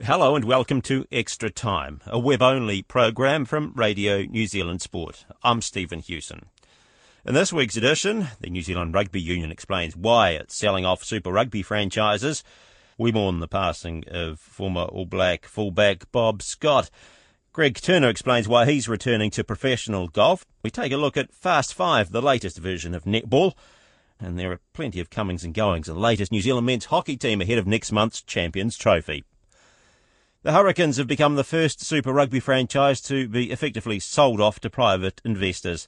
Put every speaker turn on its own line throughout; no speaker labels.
Hello and welcome to Extra Time, a web only program from Radio New Zealand Sport. I'm Stephen Hewson. In this week's edition, the New Zealand Rugby Union explains why it's selling off Super Rugby franchises. We mourn the passing of former All Black fullback Bob Scott. Greg Turner explains why he's returning to professional golf. We take a look at Fast Five, the latest version of netball. And there are plenty of comings and goings in the latest New Zealand men's hockey team ahead of next month's Champions Trophy. The Hurricanes have become the first Super Rugby franchise to be effectively sold off to private investors.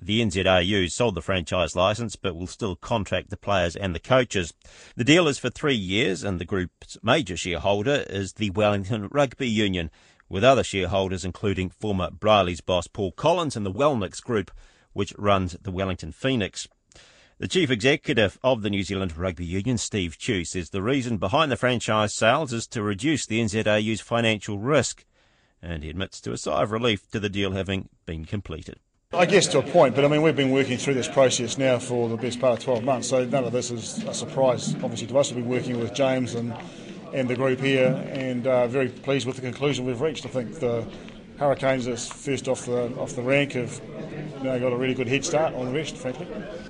The NZRU sold the franchise licence but will still contract the players and the coaches. The deal is for three years and the group's major shareholder is the Wellington Rugby Union, with other shareholders including former Brierley's boss Paul Collins and the Welnix Group, which runs the Wellington Phoenix. The chief executive of the New Zealand Rugby Union, Steve Tew, says the reason behind the franchise sales is to reduce the NZRU's financial risk, and he admits to a sigh of relief to the deal having been completed.
I guess to a point, but I mean, we've been working through this process now for the best part of 12 months, so none of this is a surprise, obviously, to us. We've been working with James and, and the group here, and uh, very pleased with the conclusion we've reached. I think the Hurricanes are first off the, off the rank have you know, got a really good head start on the rest, frankly.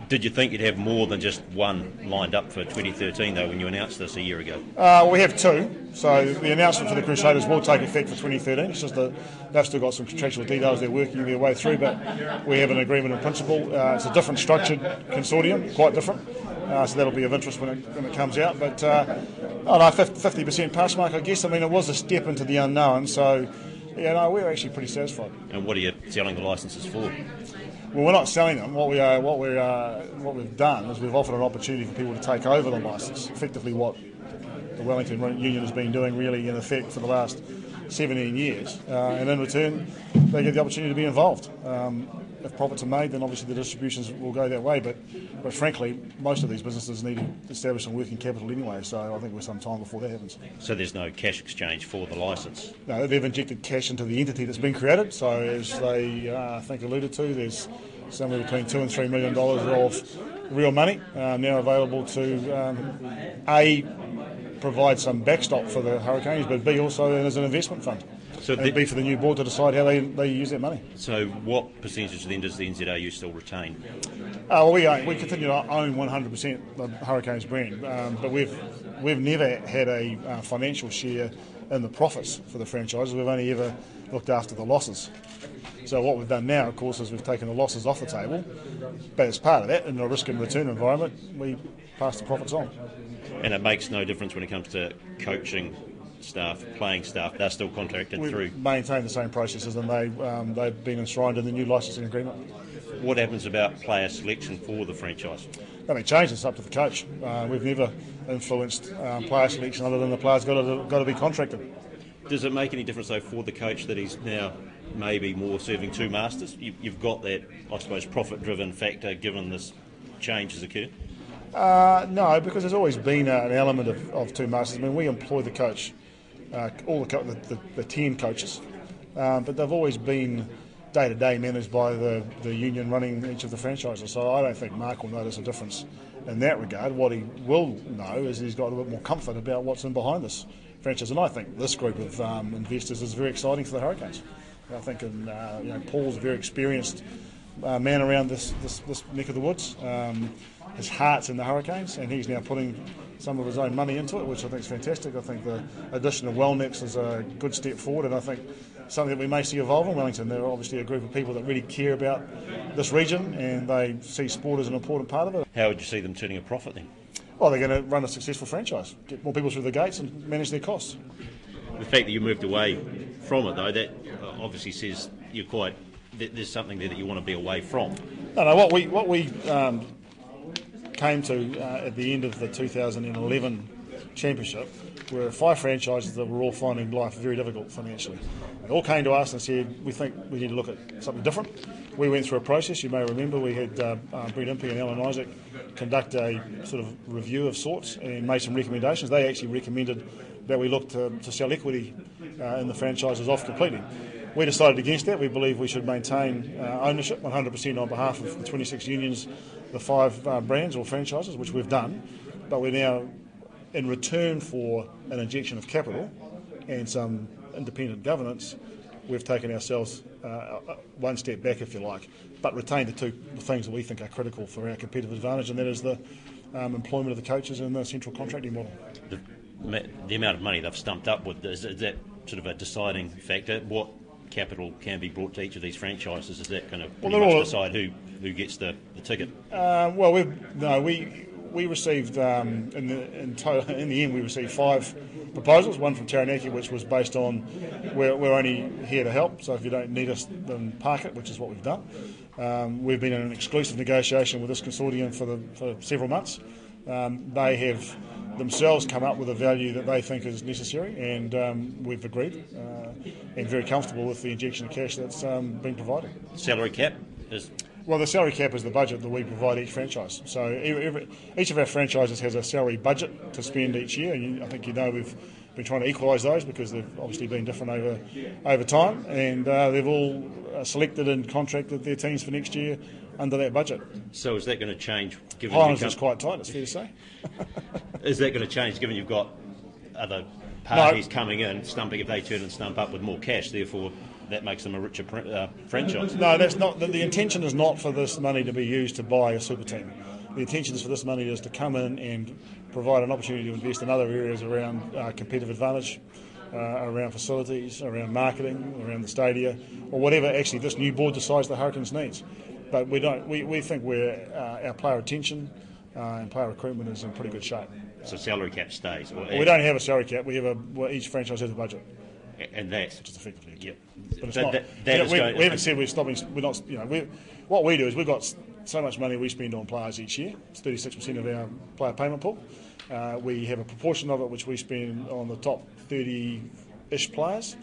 Did you think you'd have more than just one lined up for 2013, though, when you announced this a year ago?
Uh, we have two. So the announcement for the Crusaders will take effect for 2013. It's just that they've still got some contractual details they're working their way through, but we have an agreement in principle. Uh, it's a different structured consortium, quite different. Uh, so that'll be of interest when it, when it comes out. But uh, I don't know, 50% pass mark, I guess. I mean, it was a step into the unknown, so yeah, no, we're actually pretty satisfied.
And what are you selling the licences for?
Well, we're not selling them. What we are, what we are, what we've done is we've offered an opportunity for people to take over the licence. Effectively, what the Wellington Union has been doing, really, in effect, for the last 17 years. Uh, and in return, they get the opportunity to be involved. Um, if profits are made, then obviously the distributions will go that way. But, but frankly, most of these businesses need to establish some working capital anyway. So I think we're some time before that happens.
So there's no cash exchange for the licence.
No, they've injected cash into the entity that's been created. So as they, uh, I think, alluded to, there's somewhere between two and three million dollars of real money uh, now available to um, a provide some backstop for the Hurricanes, but b also as an investment fund. So and be for the new board to decide how they, they use that money.
So what percentage then does the NZRU still retain?
Uh, well, we own, we continue to own 100% the Hurricanes brand, um, but we've we've never had a uh, financial share in the profits for the franchises. We've only ever looked after the losses. So what we've done now, of course, is we've taken the losses off the table, but as part of that, in a risk and return environment, we pass the profits on.
And it makes no difference when it comes to coaching staff, playing staff, they're still contracted
we
through.
Maintain the same processes, and they um, they've been enshrined in the new licensing agreement.
What happens about player selection for the franchise?
Nothing changes. It's up to the coach. Uh, we've never influenced um, player selection other than the players got to got to be contracted.
Does it make any difference though for the coach that he's now maybe more serving two masters? You, have got that, I suppose, profit-driven factor given this change has occurred.
Uh, no, because there's always been an element of, of two masters. I mean, we employ the coach uh, all the, the, the, 10 coaches, um, but they've always been day to day managed by the, the union running each of the franchises. So I don't think Mark will notice a difference in that regard. What he will know is he's got a bit more comfort about what's in behind this franchise. And I think this group of um, investors is very exciting for the Hurricanes. I think in, uh, you know, Paul's very experienced uh, man around this, this, this neck of the woods. Um, his heart's in the Hurricanes, and he's now putting some of his own money into it, which I think is fantastic. I think the addition of Welnix is a good step forward, and I think something that we may see evolve in Wellington. They're obviously a group of people that really care about this region, and they see sport as an important part of it.
How would you see them turning a profit then?
Well, they're going to run a successful franchise, get more people through the gates, and manage their costs.
The fact that you moved away from it, though, that obviously says you're quite. There's something there that you want to be away from.
No, no. What we what we um, came to uh, at the end of the 2011 championship were five franchises that were all finding life very difficult financially. They all came to us and said, we think we need to look at something different. We went through a process. You may remember we had uh, uh, Brent Impey and Alan Isaac conduct a sort of review of sorts and made some recommendations. They actually recommended that we look to, to sell equity uh, in the franchises off completely. We decided against that. We believe we should maintain uh, ownership 100% on behalf of the 26 unions, the five uh, brands or franchises, which we've done. But we're now, in return for an injection of capital and some independent governance, we've taken ourselves uh, one step back, if you like, but retained the two things that we think are critical for our competitive advantage, and that is the um, employment of the coaches and the central contracting model.
The, the amount of money they've stumped up with, is, is that sort of a deciding factor? What capital can be brought to each of these franchises? Is that kind of well, much decide who, who gets the, the ticket?
Uh, well, we no, we we received um, in the in, to- in, the end we received five proposals. One from Taranaki, which was based on we're, we're, only here to help. So if you don't need us, then park it, which is what we've done. Um, we've been in an exclusive negotiation with this consortium for, the, for several months. Um, they have themselves come up with a value that they think is necessary, and um, we've agreed uh, and very comfortable with the injection of cash that's um, been provided.
Salary cap is
well, the salary cap is the budget that we provide each franchise. So every, each of our franchises has a salary budget to spend each year. You, I think you know we've been trying to equalise those because they've obviously been different over over time, and uh, they've all uh, selected and contracted their teams for next year under that budget.
So is that going to change?
Given Highlands is quite tight. It's fair to say.
is that going to change given you've got other parties no. coming in, stumping if they turn and stump up with more cash, therefore that makes them a richer uh, franchise.
No, that's not. The, the, intention is not for this money to be used to buy a super team. The intention is for this money is to come in and provide an opportunity to invest in other areas around uh, competitive advantage, uh, around facilities, around marketing, around the stadia, or whatever actually this new board decides the Hurricanes needs. But we don't. We, we think we're uh, our player retention uh, and player recruitment is in pretty good shape.
So salary cap stays.
we don't have a salary cap. We have a well, each franchise has a budget
and that's
just effectively.
Yep.
But it's that, not. That, that we, going, we, haven't said we're stopping. We're not. You know, we, what we do is we've got so much money we spend on players each year. It's 36% of our player payment pool. Uh, we have a proportion of it which we spend on the top 30-ish players,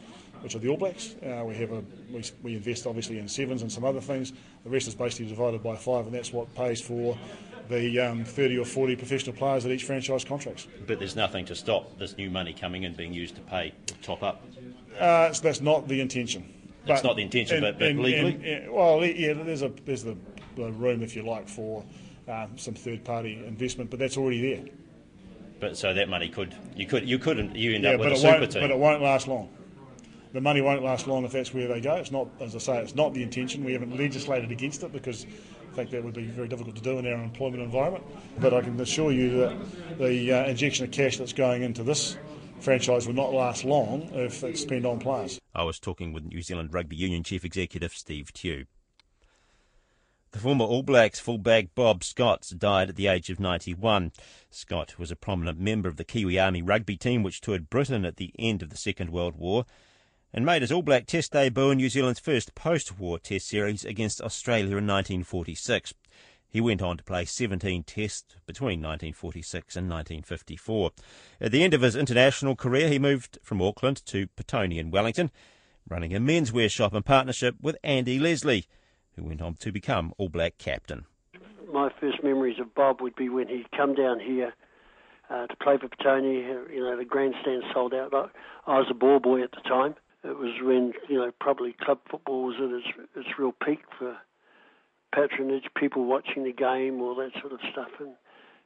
which are the All Blacks. Uh, we have a we, we invest obviously in sevens and some other things. The rest is basically divided by five, and that's what pays for the um, 30 or 40 professional players that each franchise contracts.
But there's nothing to stop this new money coming in being used to pay top up.
Uh, so that's not the intention.
That's not the intention, but, but legally.
well, yeah, there's a there's the, the room, if you like, for um, some third-party investment, but that's already there.
But so that money could you could you couldn't you end
yeah,
up with
a
super team.
But it won't last long. The money won't last long if that's where they go. It's not, as I say, it's not the intention. We haven't legislated against it because I think that would be very difficult to do in our employment environment. But I can assure you that the uh, injection of cash that's going into this franchise will not last long if it's spent on players.
I was talking with New Zealand Rugby Union Chief Executive Steve Tew. The former All Blacks fullback Bob Scott died at the age of 91. Scott was a prominent member of the Kiwi Army rugby team which toured Britain at the end of the Second World War and made his All Black Test debut in New Zealand's first post-war Test series against Australia in 1946. He went on to play 17 tests between 1946 and 1954. At the end of his international career, he moved from Auckland to Petone in Wellington, running a menswear shop in partnership with Andy Leslie, who went on to become All Black captain.
My first memories of Bob would be when he'd come down here uh, to play for Petone. You know, the grandstand sold out. I was a ball boy at the time. It was when, you know, probably club football was at its, its real peak for patronage, people watching the game, all that sort of stuff. And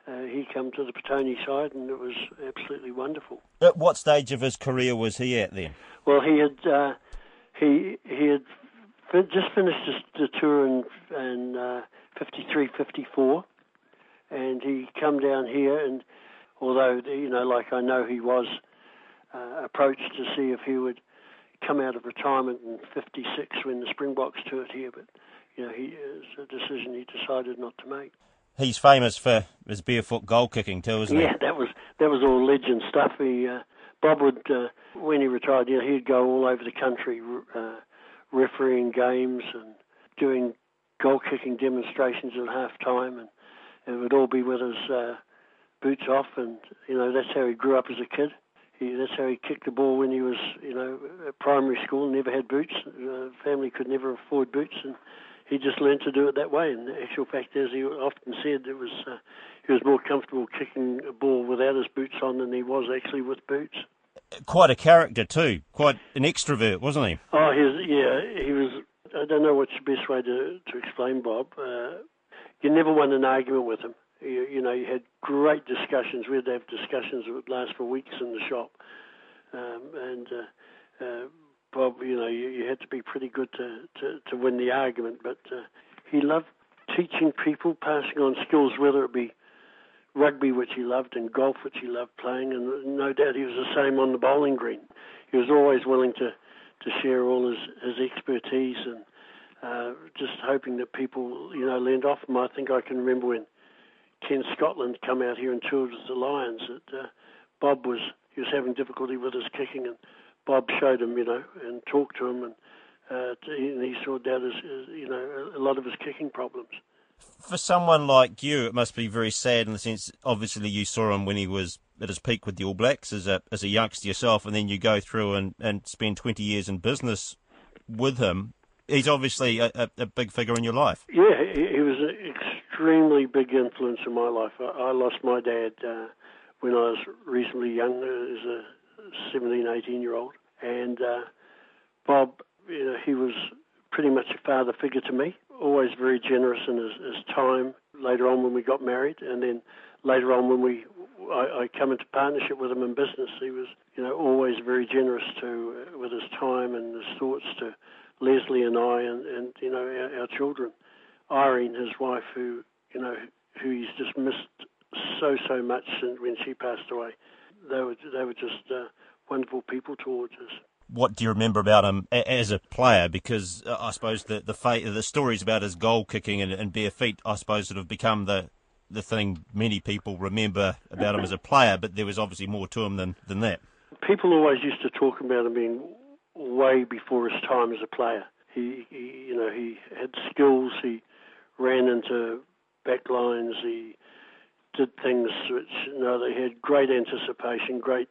uh, he came to the Petone side, and it was absolutely wonderful.
At what stage of his career was he at then?
Well, he had uh, he he had fi- just finished his, the tour in, in uh, 53, 54, and he come down here, and although you know, like I know he was uh, approached to see if he would come out of retirement in 56 when the Springboks toured here, but you know, he is a decision he decided not to make.
He's famous for his barefoot goal kicking too, isn't
yeah, he? Yeah, that was that was all legend stuff. He uh, Bob would uh, when he retired, you know, he'd go all over the country uh, refereeing games and doing goal kicking demonstrations at half time, and it would all be with his uh, boots off, and you know that's how he grew up as a kid. He, that's how he kicked the ball when he was, you know, at primary school. Never had boots. Uh, family could never afford boots, and he just learned to do it that way. And the actual fact is, he often said it was uh, he was more comfortable kicking a ball without his boots on than he was actually with boots.
Quite a character too. Quite an extrovert, wasn't he?
Oh, he was, yeah, he was. I don't know what's the best way to to explain Bob. Uh, you never won an argument with him. You, you know, you had great discussions. We'd have discussions that would last for weeks in the shop. Um, and uh, uh, Bob, you know, you, you had to be pretty good to, to, to win the argument. But uh, he loved teaching people, passing on skills, whether it be rugby, which he loved, and golf, which he loved playing. And no doubt he was the same on the bowling green. He was always willing to, to share all his, his expertise and uh, just hoping that people, you know, learned off him. I think I can remember when Ken Scotland come out here and toured with the Lions. That uh, Bob was he was having difficulty with his kicking, and Bob showed him, you know, and talked to him, and, uh, and he sorted out his, his, you know, a lot of his kicking problems.
For someone like you, it must be very sad in the sense. Obviously, you saw him when he was at his peak with the All Blacks as a as a youngster yourself, and then you go through and, and spend twenty years in business with him. He's obviously a, a, a big figure in your life.
Yeah, he, he was extremely big influence in my life. I, I lost my dad uh, when I was reasonably young, as a 17, 18 year old. And uh, Bob, you know, he was pretty much a father figure to me, always very generous in his, his time. Later on, when we got married, and then later on when we I, I come into partnership with him in business, he was you know always very generous to uh, with his time and his thoughts to Leslie and I and, and you know our, our children. Irene, his wife, who you know, who he's just missed so so much since when she passed away. They were they were just uh, wonderful people towards us.
What do you remember about him as a player? Because uh, I suppose the the, fa- the stories about his goal kicking and, and bare feet, I suppose, sort have become the the thing many people remember about him as a player. But there was obviously more to him than than that.
People always used to talk about him being way before his time as a player. He, he you know, he had skills. He ran into backlines. He did things which you know they had great anticipation, great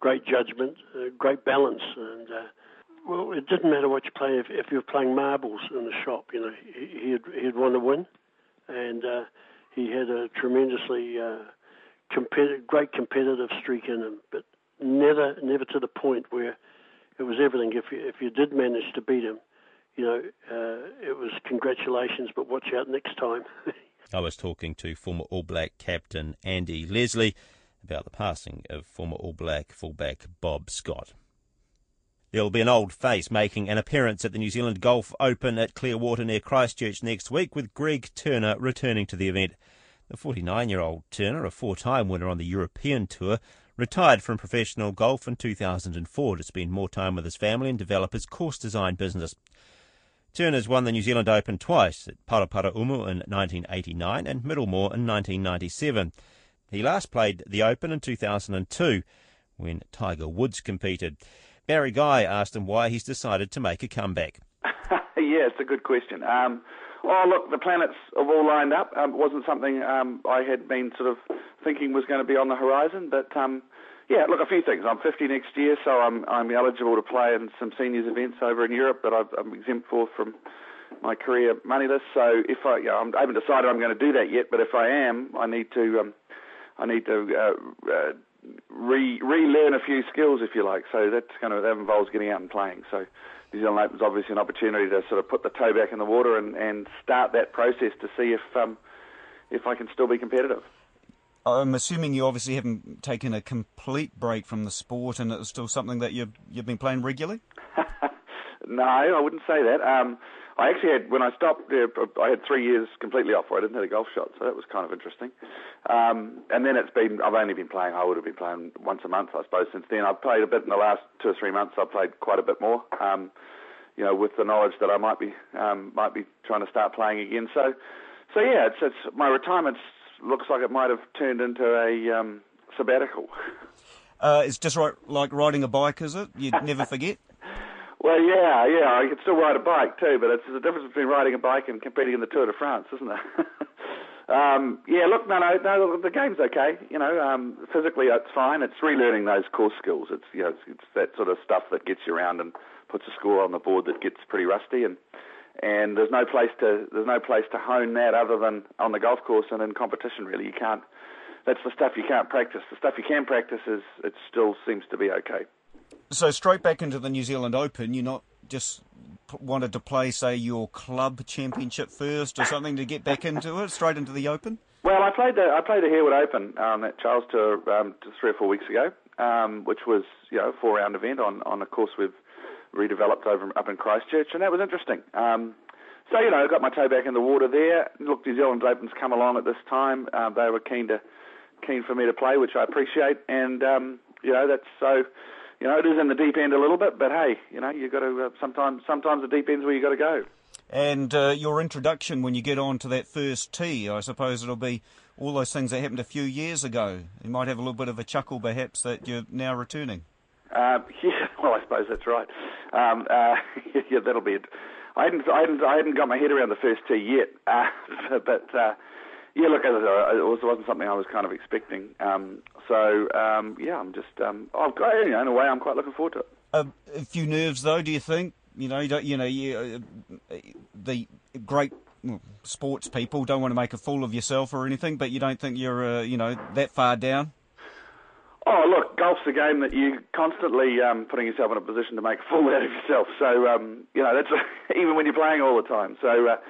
great judgment, uh, great balance, and uh, well, it didn't matter what you play. If, if you were playing marbles in the shop, you know he, he'd he'd want to win, and uh, he had a tremendously uh, competitive, great competitive streak in him, but never never to the point where it was everything. If you if you did manage to beat him, you know, uh, it was congratulations, but watch out next time.
I was talking to former All Black captain Andy Leslie about the passing of former All Black fullback Bob Scott. There'll be an old face making an appearance at the New Zealand Golf Open at Clearwater near Christchurch next week, with Greg Turner returning to the event. The 49 year old Turner, a four time winner on the European Tour, retired from professional golf in 2004 to spend more time with his family and develop his course design business. Turner's won the New Zealand Open twice at Paraparaumu in 1989 and Middlemore in 1997. He last played the Open in 2002 when Tiger Woods competed. Barry Guy asked him why he's decided to make a comeback.
yeah, it's a good question. Um, oh, look, the planets have all lined up. Um, it wasn't something um, I had been sort of thinking was going to be on the horizon, but um, yeah, look, a few things. I'm 50 next year, so I'm I'm eligible to play in some seniors events over in Europe, but i am exempt for from my career money list. So if I, you know, I haven't decided I'm going to do that yet, but if I am, I need to um, I need to uh, uh, re relearn a few skills, if you like. So that's kind of that involves getting out and playing. So New Zealand Open is obviously an opportunity to sort of put the toe back in the water and, and start that process to see if um, if I can still be competitive.
I'm assuming you obviously haven't taken a complete break from the sport, and it's still something that you've you've been playing regularly.
no, I wouldn't say that. Um, I actually had when I stopped, uh, I had three years completely off where I didn't hit a golf shot, so that was kind of interesting. Um, and then it's been I've only been playing. I would have been playing once a month, I suppose. Since then, I've played a bit in the last two or three months. I've played quite a bit more. Um, you know, with the knowledge that I might be um, might be trying to start playing again. So, so yeah, it's it's my retirement's looks like it might have turned into a um, sabbatical.
Uh, it's just right, like riding a bike, is it? You'd never forget.
well, yeah, yeah. I can still ride a bike too, but it's the difference between riding a bike and competing in the Tour de France, isn't it? Um, yeah, look, no, no, no. The game's okay. You know, um, physically it's fine. It's relearning those core skills. It's you know, it's, it's that sort of stuff that gets you around and puts a score on the board that gets pretty rusty. And and there's no place to there's no place to hone that other than on the golf course and in competition. Really, you can't. That's the stuff you can't practice. The stuff you can practice is it still seems to be okay.
So straight back into the New Zealand Open, you're not just wanted to play, say, your club championship first or something to get back into it, straight into the Open?
Well, I played the I played the Harewood Open um, at Charles Tour um, three or four weeks ago, um, which was you know a four round event on on a course we've redeveloped over up in Christchurch, and that was interesting. Um, so you know, I got my toe back in the water there. Look, New Zealand Open's come along at this time. Uh, they were keen to keen for me to play, which I appreciate, and um, you know that's so you know, it is in the deep end a little bit, but hey, you know, you've got to uh, sometimes sometimes the deep end's where you got to go.
And uh, your introduction when you get on to that first tee, I suppose it'll be all those things that happened a few years ago. You might have a little bit of a chuckle, perhaps, that you're now returning.
Uh, yeah, well, I suppose that's right. Um, uh, yeah, that'll be it. I hadn't, I hadn't, I hadn't got my head around the first tee yet, uh, but uh, yeah, look, it wasn't something I was kind of expecting. Um, so um, yeah, I'm just, um, I've got, you know, in a way, I'm quite looking forward to it.
a few nerves, though. Do you think? You know, you, don't, you know, you, uh, the great sports people don't want to make a fool of yourself or anything, but you don't think you're, uh, you know, that far down.
Oh, look, golf's a game that you're constantly um, putting yourself in a position to make a fool out of yourself. So, um, you know, that's even when you're playing all the time. So, uh,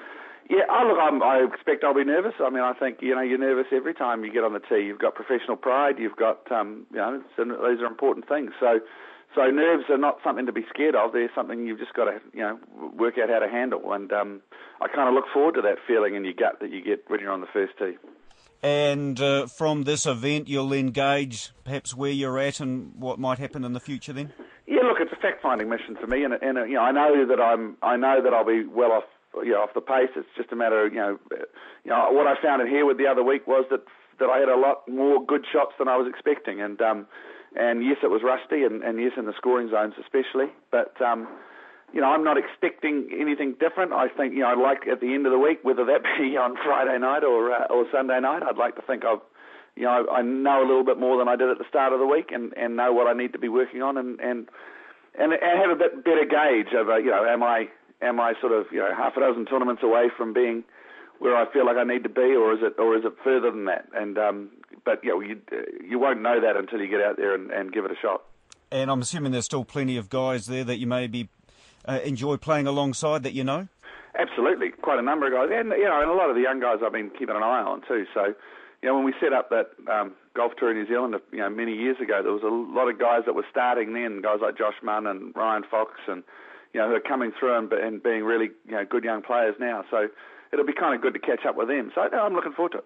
yeah, oh, look, I'm, I expect I'll be nervous. I mean, I think you know you're nervous every time you get on the tee. You've got professional pride. You've got um, you know these are important things. So, so nerves are not something to be scared of. They're something you've just got to you know work out how to handle. And um, I kind of look forward to that feeling in your gut that you get when you're on the first tee.
And uh, from this event, you'll engage perhaps where you're at and what might happen in the future. Then.
Yeah, look, it's a fact-finding mission for me, and, and you know I know that I'm I know that I'll be well off you know, off the pace. It's just a matter of, you know, you know, what I found in Harewood the other week was that that I had a lot more good shots than I was expecting, and um, and yes, it was rusty, and, and yes, in the scoring zones especially, but um, you know, I'm not expecting anything different. I think, you know, I'd like at the end of the week, whether that be on Friday night or uh, or Sunday night, I'd like to think I've, you know, I know a little bit more than I did at the start of the week, and and know what I need to be working on, and and and, and have a bit better gauge of, uh, you know, am I am I sort of you know half a dozen tournaments away from being where I feel like I need to be, or is it or is it further than that? And um, but you know you you won't know that until you get out there and, and give it a shot.
And I'm assuming there's still plenty of guys there that you maybe uh, enjoy playing alongside that you know.
Absolutely, quite a number of guys, and you know, and a lot of the young guys I've been keeping an eye on too. So, you know, when we set up that um, golf tour in New Zealand, you know, many years ago, there was a lot of guys that were starting then, guys like Josh Munn and Ryan Fox and you know, who are coming through and, and being really, you know, good young players now. So it'll be kind of good to catch up with them. So no, I'm looking forward to it.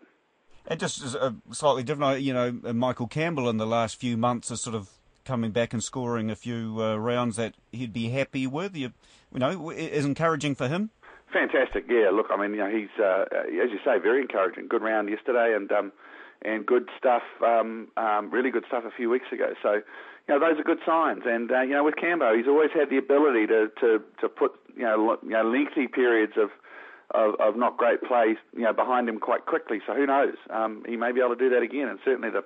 And just a slightly different, you know, uh, Michael Campbell in the last few months is sort of coming back and scoring a few uh, rounds that he'd be happy with. You, you know, is encouraging for him.
Fantastic, yeah. Look, I mean, you know, he's uh, as you say, very encouraging. Good round yesterday, and um, and good stuff, um, um, really good stuff a few weeks ago. So you know, those are good signs. And uh, you know, with Cambo, he's always had the ability to to to put you know, you know lengthy periods of, of of not great play you know behind him quite quickly. So who knows? Um, he may be able to do that again. And certainly the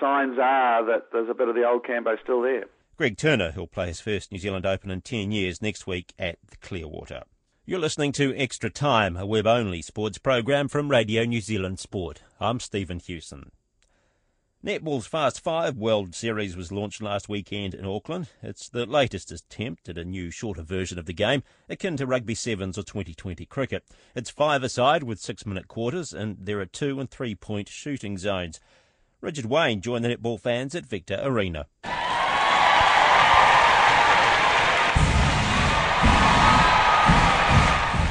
signs are that there's a bit of the old Cambo still there.
Greg Turner, who'll play his first New Zealand Open in 10 years next week at the Clearwater. You're listening to Extra Time, a web only sports program from Radio New Zealand Sport. I'm Stephen Hewson. Netball's Fast Five World Series was launched last weekend in Auckland. It's the latest attempt at a new, shorter version of the game, akin to Rugby Sevens or 2020 cricket. It's five-a-side with six-minute quarters, and there are two and three-point shooting zones. Richard Wayne joined the netball fans at Vector Arena.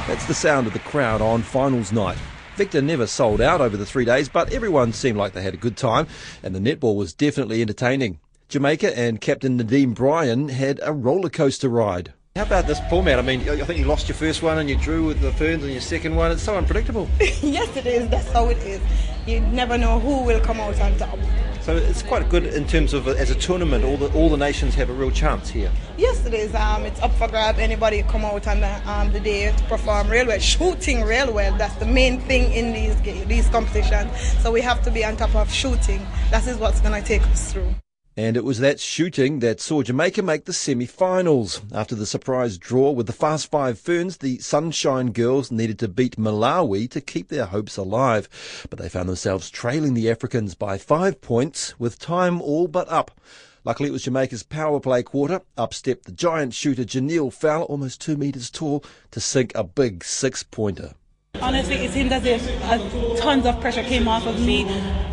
That's the sound of the crowd on finals night. Vector never sold out over the three days, but everyone seemed like they had a good time, and the netball was definitely entertaining. Jamaica and Captain Nadine Bryan had a roller coaster ride. How about this format? I mean, I think you lost your first one and you drew with the Ferns and your second one. It's so unpredictable.
yes, it is. That's how it is. You never know who will come out on top.
So it's quite good in terms of as a tournament. All the all the nations have a real chance here.
Yes, it is. Um, it's up for grab. Anybody come out on the, um, the day to perform real well, shooting real well. That's the main thing in these these competitions. So we have to be on top of shooting. That is what's going to take us through.
And it was that shooting that saw Jamaica make the semi-finals. After the surprise draw with the Fast Five Ferns, the Sunshine Girls needed to beat Malawi to keep their hopes alive. But they found themselves trailing the Africans by five points with time all but up. Luckily, it was Jamaica's power play quarter. Up stepped the giant shooter Jhaniele Fowler, almost two metres tall, to sink a big six-pointer.
Honestly, it seemed as if uh, tons of pressure came off of me.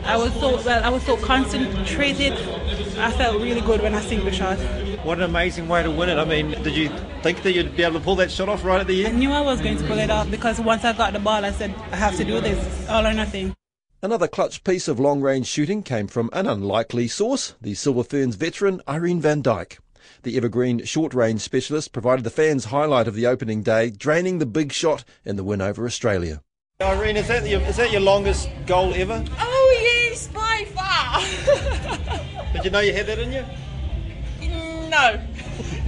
I was so well. I was so concentrated. I felt really good when I sink the shot.
What an amazing way to win it! I mean, did you think that you'd be able to pull that shot off right at the end?
I knew I was going to pull it off because once I got the ball, I said I have to do this, all or nothing.
Another clutch piece of long range shooting came from an unlikely source, the Silver Ferns veteran Irene van Dyke. The evergreen short range specialist provided the fans' highlight of the opening day, draining the big shot in the win over Australia.
Irene, is that your, is that your longest goal ever?
Oh, yes, by far.
Did you know you had that in you?
No,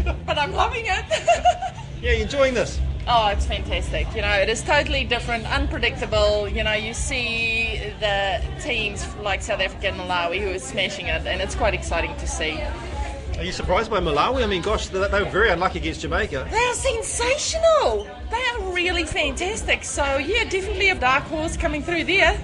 but I'm loving it.
yeah, you enjoying this?
Oh, it's fantastic. You know, it is totally different, unpredictable. You know, you see the teams like South Africa and Malawi who are smashing it, and it's quite exciting to see.
Are you surprised by Malawi? I mean, gosh, they, they were very unlucky against Jamaica.
They are sensational. They are really fantastic. So, yeah, definitely a dark horse coming through there.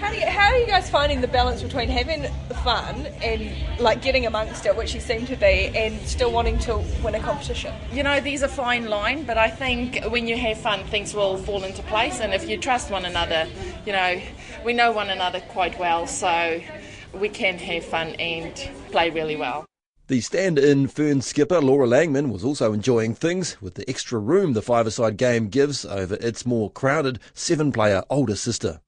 How, you, how, are you guys finding the balance between having fun and like getting amongst it, which you seem to be, and still wanting to win a competition?
You know, there's a fine line, but I think when you have fun, things will fall into place. And if you trust one another, you know, we know one another quite well, so we can have fun and play really well.
The stand-in Fern skipper Laura Langman was also enjoying things with the extra room the five-a-side game gives over its more crowded seven-player older sister.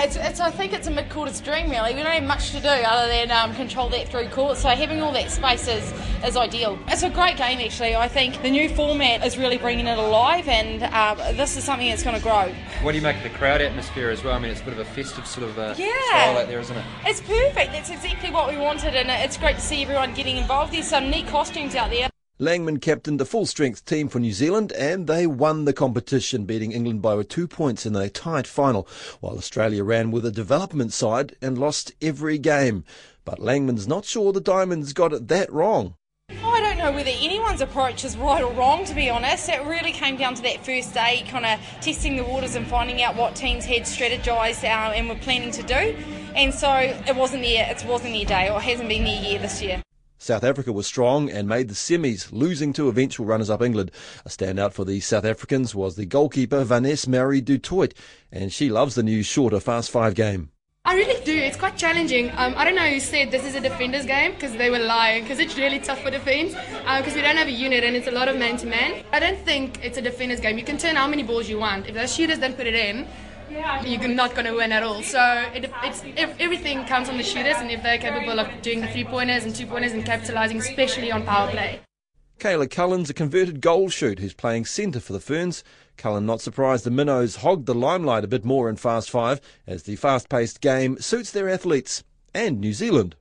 Yeah, it's, it's, I think it's a mid-quarters dream really. We don't have much to do other than um, control that through court, so having all that space is, is ideal. It's a great game actually. I think the new format is really bringing it alive, and uh, this is something that's going to grow.
What do you make of the crowd atmosphere as well? I mean, it's a bit of a festive sort of uh,
yeah.
style out there, isn't it?
It's perfect. That's exactly what we wanted, and it's great to see everyone getting involved. There's some neat costumes out there.
Langman captained the full strength team for New Zealand and they won the competition, beating England by two points in a tight final, while Australia ran with a development side and lost every game. But Langman's not sure the Diamonds got it that wrong.
I don't know whether anyone's approach is right or wrong, to be honest. It really came down to that first day, kind of testing the waters and finding out what teams had strategised uh, and were planning to do. And so it wasn't their, it wasn't their day, or hasn't been their year this year.
South Africa was strong and made the semis, losing to eventual runners-up England. A standout for the South Africans was the goalkeeper Vanes-Mari du Toit, and she loves the new shorter fast five game.
I really do. It's quite challenging. Um, I don't know who said this is a defender's game because they were lying because it's really tough for defense because uh, we don't have a unit and it's a lot of man to man. I don't think it's a defender's game. You can turn how many balls you want. If the shooters don't put it in, you're not going to win at all. So it, it's everything comes on the shooters, and if they're capable of doing the three pointers and two pointers and capitalising, especially on power play.
Kayla Cullen's a converted goal shoot who's playing centre for the Ferns. Cullen not surprised the Minnows hogged the limelight a bit more in Fast Five as the fast-paced game suits their athletes and New Zealand.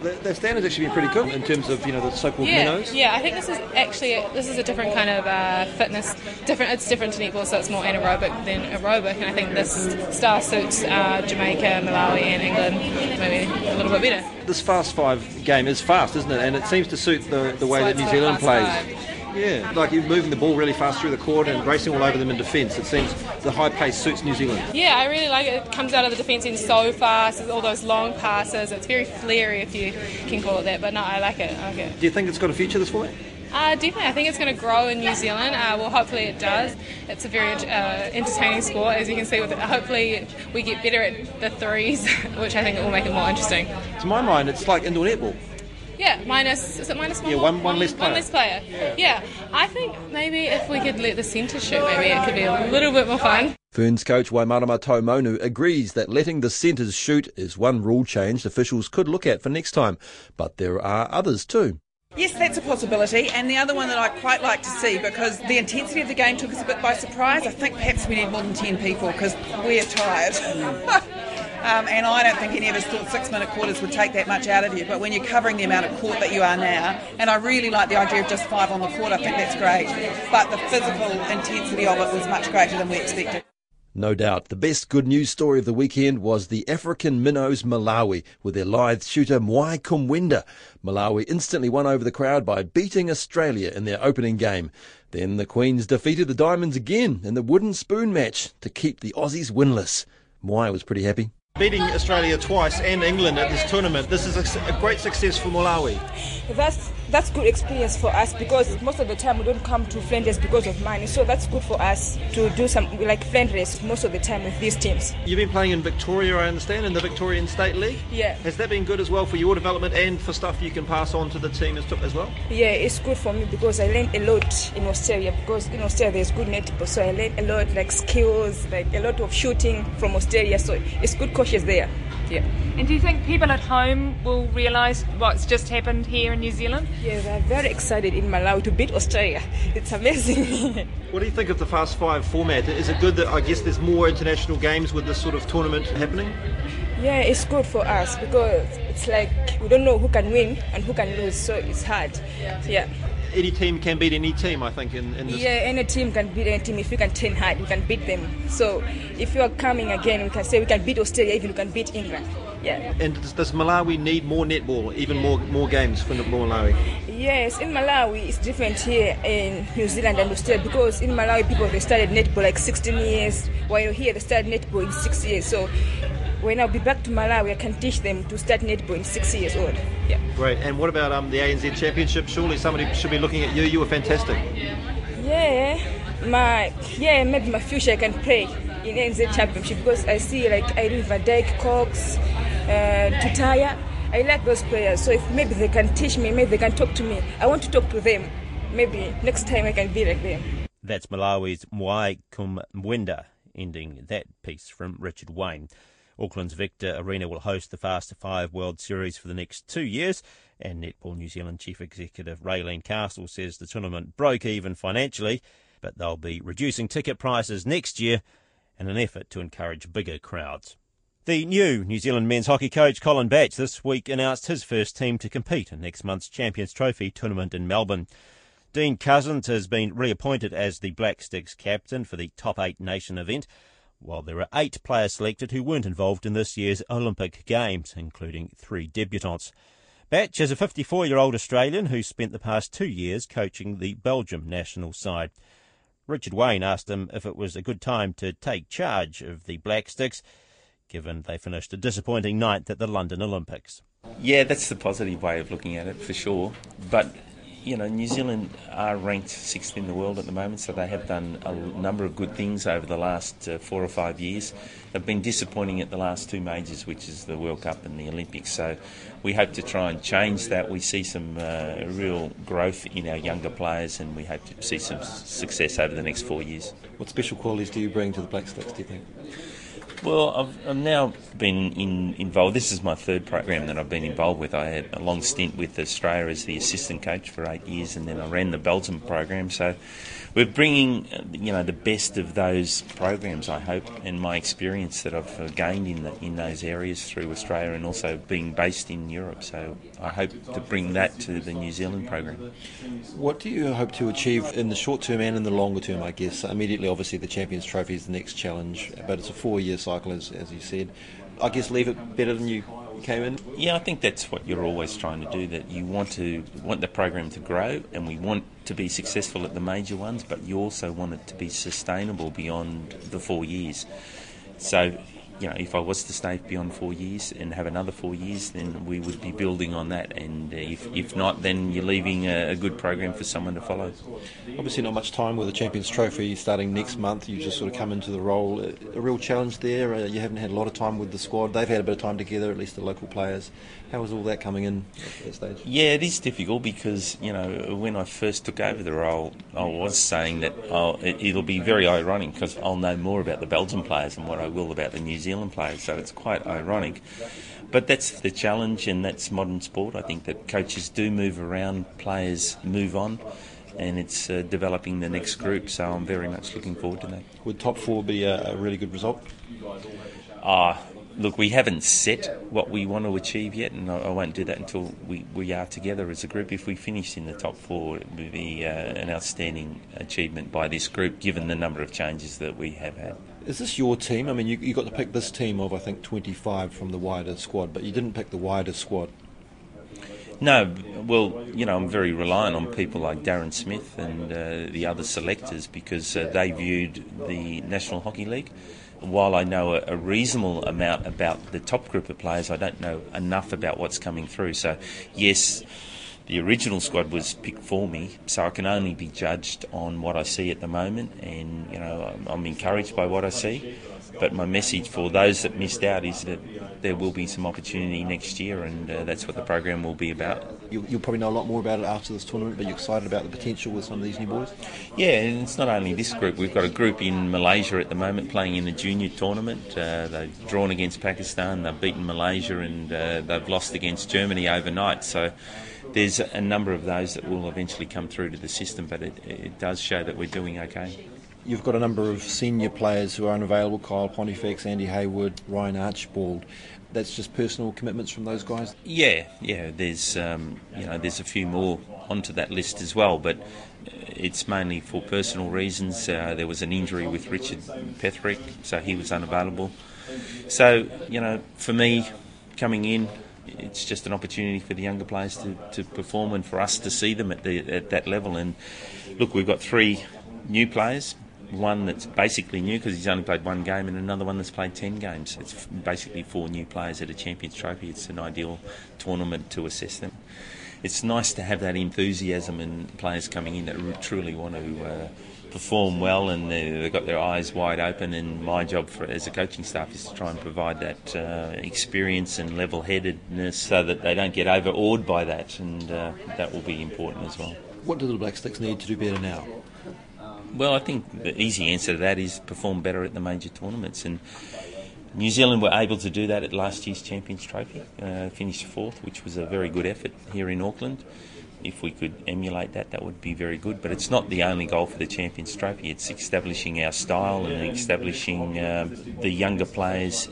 Their standards actually been pretty good in terms of you know the so-called
yeah,
minnows.
Yeah, I think this is actually this is a different kind of uh, fitness. Different, it's different to netball, so it's more anaerobic than aerobic, and I think this star suits uh, Jamaica, Malawi, and England maybe a little bit better.
This fast five game is fast, isn't it? And it seems to suit the, the way that New Zealand plays.
Five.
Yeah, like you're moving the ball really fast through the court and racing all over them in defence. It seems the high pace suits New Zealand.
Yeah, I really like it. It comes out of the defence end so fast. all those long passes. It's very flary, if you can call it that. But no, I like it. I like it.
Do you think it's got a future this format?
Uh, definitely, I think it's going to grow in New Zealand. Uh, well, hopefully it does. It's a very uh, entertaining sport, as you can see. With it. Hopefully, we get better at the threes, which I think will make it more interesting.
To my mind, it's like indoor netball.
Yeah, minus is it minus one?
Yeah, one, one less player.
One less player. Yeah. yeah, I think maybe if we could let the centre shoot, maybe it could be a little bit more fun.
Ferns coach Waimarama Taumaunu agrees that letting the centres shoot is one rule change officials could look at for next time, but there are others too.
Yes, that's a possibility. And the other one that I quite like to see, because the intensity of the game took us a bit by surprise, I think perhaps we need more than 10 people because we're tired. Um, and I don't think any of us thought six minute quarters would take that much out of you. But when you're covering the amount of court that you are now, and I really like the idea of just five on the court, I think that's great. But the physical intensity of it was much greater than we expected.
No doubt. The best good news story of the weekend was the African minnows Malawi with their lithe shooter Mwai Kumwenda. Malawi instantly won over the crowd by beating Australia in their opening game. Then the Queens defeated the Diamonds again in the wooden spoon match to keep the Aussies winless. Mwai was pretty happy.
Beating Australia twice and England at this tournament, this is a, great success for Malawi.
That's that's good experience for us because most of the time we don't come to Flanders because of money. So that's good for us to do some like Flanders most of the time with these teams.
You've been playing in Victoria, I understand, in the Victorian State League.
Yeah.
Has that been good as well for your development and for stuff you can pass on to the team as, as well?
Yeah, it's good for me because I learned a lot in Australia because in Australia there's good netball, so I learned a lot like skills, like a lot of shooting from Australia. So it's good coaches there. Yeah.
And do you think people at home will realise what's just happened here in New Zealand?
Yeah, they're very excited in Malawi to beat Australia. It's amazing.
what do you think of the Fast Five format? Is it good that I guess there's more international games with this sort of tournament happening?
Yeah, it's good for us because it's like we don't know who can win and who can lose, so it's hard. Yeah.
Any team can beat any team, I think. In, in this.
Yeah, any team can beat any team. If you can train hard, you can beat them. So if you are coming again, we can say we can beat Australia, even we can beat England. Yeah.
And does, does Malawi need more netball, even more more games for Malawi?
Yes, in Malawi it's different here in New Zealand and Australia because in Malawi people they started netball like 16 years, while here they started netball in six years. So when I'll be back to Malawi, I can teach them to start netball in six years old. Yeah.
Great. And what about um, the ANZ Championship? Surely somebody should be looking at you. You were fantastic.
Yeah, my yeah maybe my future I can play in ANZ Championship because I see like Irene van Dyke, Cox, uh, Tutaia. I like those players. So if maybe they can teach me, maybe they can talk to me. I want to talk to them. Maybe next time I can be like them.
That's Malawi's Mwai Kumwenda, ending that piece from Richard Wayne. Auckland's Vector Arena will host the Fast Five World Series for the next two years, and Netball New Zealand Chief Executive Raelene Castle says the tournament broke even financially, but they'll be reducing ticket prices next year in an effort to encourage bigger crowds. The new New Zealand men's hockey coach Colin Batch this week announced his first team to compete in next month's Champions Trophy tournament in Melbourne. Dean Couzins has been reappointed as the Black Sticks captain for the Top 8 Nation event, while there are eight players selected who weren't involved in this year's Olympic Games, including three debutants. Batch is a 54 year old Australian who spent the past two years coaching the Belgium national side. Richard Wayne asked him if it was a good time to take charge of the Black Sticks, given they finished a disappointing ninth at the London Olympics.
Yeah, that's the positive way of looking at it for sure. But you know, New Zealand are ranked sixth in the world at the moment, so they have done a number of good things over the last uh, four or five years. They've been disappointing at the last two majors, which is the World Cup and the Olympics. So we hope to try and change that. We see some uh, real growth in our younger players, and we hope to see some success over the next four years.
What special qualities do you bring to the Black Sticks, do you think?
Well, I've, I've, now been in, involved. This is my third program that I've been involved with. I had a long stint with Australia as the assistant coach for eight years, and then I ran the Belgium program. So we're bringing, you know, the best of those programs. I hope, and my experience that I've gained in the, in those areas through Australia, and also being based in Europe. So I hope to bring that to the New Zealand program.
What do you hope to achieve in the short term and in the longer term? I guess immediately, obviously, the Champions Trophy is the next challenge, but it's a four-year cycle cycle, as, as you said. I guess leave it better than you came in.
Yeah, I think that's what you're always trying to do. That you want to want the program to grow, and we want to be successful at the major ones, but you also want it to be sustainable beyond the four years. So you know, if I was to stay beyond four years and have another four years, then we would be building on that. And if, if not, then you're leaving a, a, good program for someone to follow.
Obviously, not much time with the Champions Trophy starting next month. You've just sort of come into the role. A, a real challenge there. Uh, you haven't had a lot of time with the squad. They've had a bit of time together, at least the local players. How was all that coming in at that stage?
Yeah, it is difficult because, you know, when I first took over the role, I was saying that I'll, it, will be very ironic because I'll know more about the Belgian players than what I will about the New Zealand players. So it's quite ironic. But that's the challenge and that's modern sport. I think that coaches do move around, players move on and it's uh, developing the next group. So I'm very much looking forward to that.
Would top four be a, a really good result?
Ah, look, we haven't set what we want to achieve yet, and I, I, won't do that until we, we are together as a group. If we finish in the top four, it would be uh, an outstanding achievement by this group, given the number of changes that we have had.
Is this your team? I mean, you, you got to pick this team of, I think, 25 from the wider squad, but you didn't pick the wider squad.
No, well, you know, I'm very reliant on people like Darren Smith and uh, the other selectors because uh, they viewed the National Hockey League while I know a, a, reasonable amount about the top group of players, I don't know enough about what's coming through. So, yes, the original squad was picked for me, so I can only be judged on what I see at the moment, and you know I'm, encouraged by what I see. But my message for those that missed out is that there will be some opportunity next year, and uh, that's what the program will be about.
You'll, you'll, probably know a lot more about it after this tournament, but you're excited about the potential with some of these new boys?
Yeah, and it's not only this group. We've got a group in Malaysia at the moment playing in the junior tournament. Uh, they've drawn against Pakistan, they've beaten Malaysia, and uh, they've lost against Germany overnight. So there's a number of those that will eventually come through to the system, but it, it does show that we're doing okay.
You've got a number of senior players who are unavailable Kyle Pontifex, Andy Hayward, Ryan Archibald. That's just personal commitments from those guys?
Yeah, yeah. There's, um, you know, there's a few more onto that list as well, but it's mainly for personal reasons. Uh, there was an injury with Richard Petherick, so he was unavailable. So, you know, for me, coming in, it's just an opportunity for the younger players to, to perform and for us to see them at, the, at that level. And look, we've got three new players one that's basically new because he's only played one game, and another one that's played 10 games. It's basically four new players at a Champions Trophy. It's an ideal tournament to assess them. It's nice to have that enthusiasm and players coming in that truly want to uh, perform well and they've got their eyes wide open. And my job for, as a coaching staff is to try and provide that uh, experience and level headedness so that they don't get overawed by that, and uh, that will be important as well.
What do the Black Sticks need to do better now?
Well, I think the easy answer to that is perform better at the major tournaments. And New Zealand were able to do that at last year's Champions Trophy, uh, finished fourth, which was a very good effort here in Auckland. If we could emulate that, that would be very good. But it's not the only goal for the Champions Trophy. It's establishing our style and establishing uh, the younger players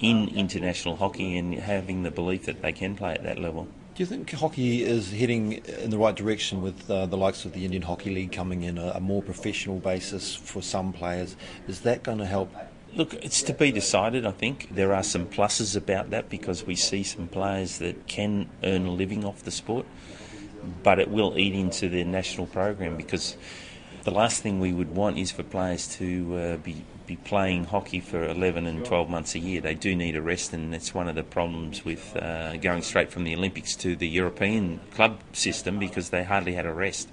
in international hockey and having the belief that they can play at that level.
Do you think hockey is heading in the right direction with uh, the likes of the Indian Hockey League coming in, a, a more professional basis for some players? Is that going to help
Look, it's to be decided, I think. There are some pluses about that because we see some players that can earn a living off the sport, but it will eat into their national program because the last thing we would want is for players to uh, be be playing hockey for 11 and 12 months a year. They do need a rest, and that's one of the problems with uh, going straight from the Olympics to the European club system because they hardly had a rest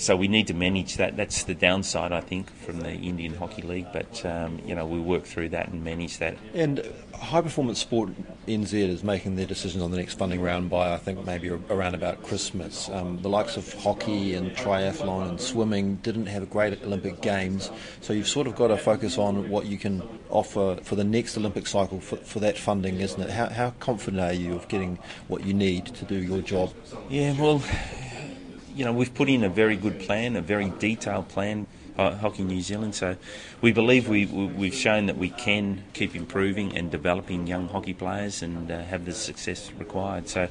so we need to manage that. That's the downside, I think, from the Indian Hockey League. But um, you know, we work through that and manage that.
And High Performance Sport NZ is making their decisions on the next funding round by, I think, maybe around about Christmas. Um, the likes of hockey and triathlon and swimming didn't have great Olympic games, so you've sort of got to focus on what you can offer for the next Olympic cycle for, for that funding, isn't it? How, how confident are you of getting what you need to do your job?
Yeah, well you know, we've put in a very good plan, a very detailed plan. Hockey New Zealand. So we believe we, we, have shown that we can keep improving and developing young hockey players and uh, have the success required. So,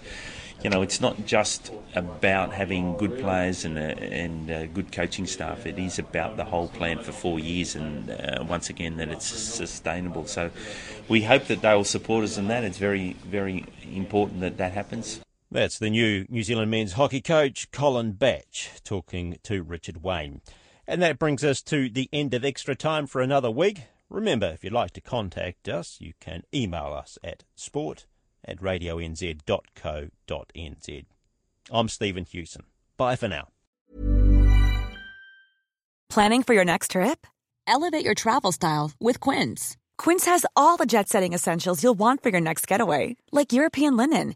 you know, it's not just about having good players and, uh, and uh, good coaching staff. It is about the whole plan for four years and uh, once again that it's sustainable. So we hope that they will support us in that. It's very, very important that that happens.
That's the new New Zealand men's hockey coach, Colin Batch, talking to Richard Wayne. And that brings us to the end of extra time for another week. Remember, if you'd like to contact us, you can email us at sport at radionz.co.nz. I'm Stephen Hewson. Bye for now.
Planning for your next trip? Elevate your travel style with Quince. Quince has all the jet setting essentials you'll want for your next getaway, like European linen